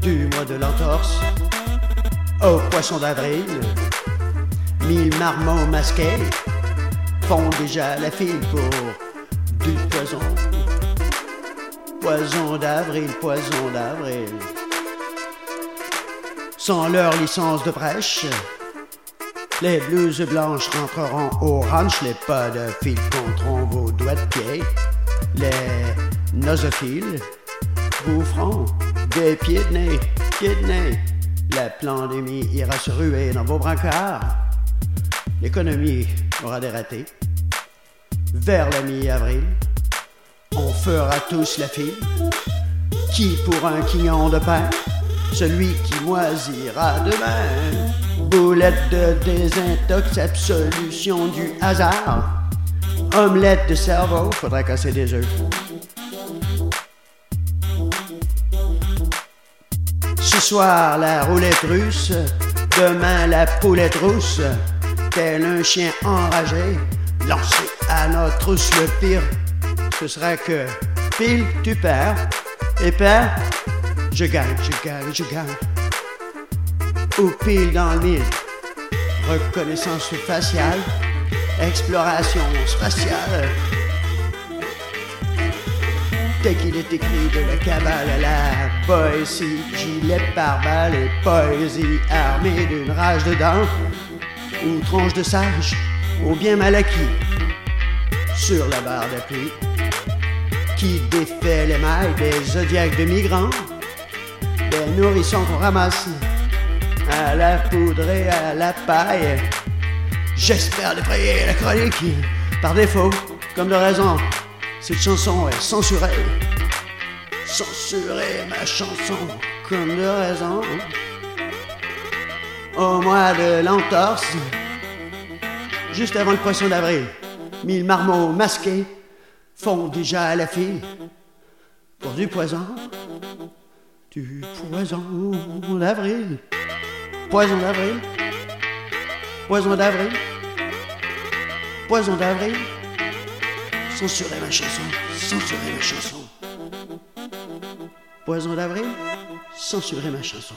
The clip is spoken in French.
du mois de l'entorse au poisson d'avril. Mille marmots masqués font déjà la file pour du poison. Poison d'avril, poison d'avril. Sans leur licence de brèche, les blouses blanches rentreront au ranch, les pas de fil compteront vos doigts de pied. Les nosophiles boufferont des pieds de nez, pieds de nez. La pandémie ira se ruer dans vos brancards. L'économie aura des. Vers la mi-avril, on fera tous la file. Qui pour un quignon de pain? Celui qui moisira demain. Boulette de désintox, absolution du hasard. Omelette de cerveau, faudra casser des œufs. Ce soir, la roulette russe, demain, la poulette rousse, tel un chien enragé, lancé à notre trousse le pire. Ce sera que pile, tu perds, et perds, je gagne, je gagne, je gagne. Ou pile dans le mille, reconnaissance faciale, exploration spatiale. Dès qu'il est écrit de la cabale à la poésie, gilet par balle et poésie armée d'une rage de dents, ou tronche de sage, ou bien mal acquis, sur la barre d'appui, qui défait les mailles des zodiaques de migrants, des nourrissons qu'on ramasse à la poudre et à la paille. J'espère défrayer la chronique par défaut, comme de raison. Cette chanson est censurée. Censurer ma chanson comme de raison. Au mois de l'entorse, juste avant le poisson d'avril, mille marmots masqués font déjà la file pour du poison. Du poison d'avril. Poison d'avril. Poison d'avril. Poison d'avril. Censurer ma chanson. Censurer ma chanson. Poison d'avril. Censurer ma chanson.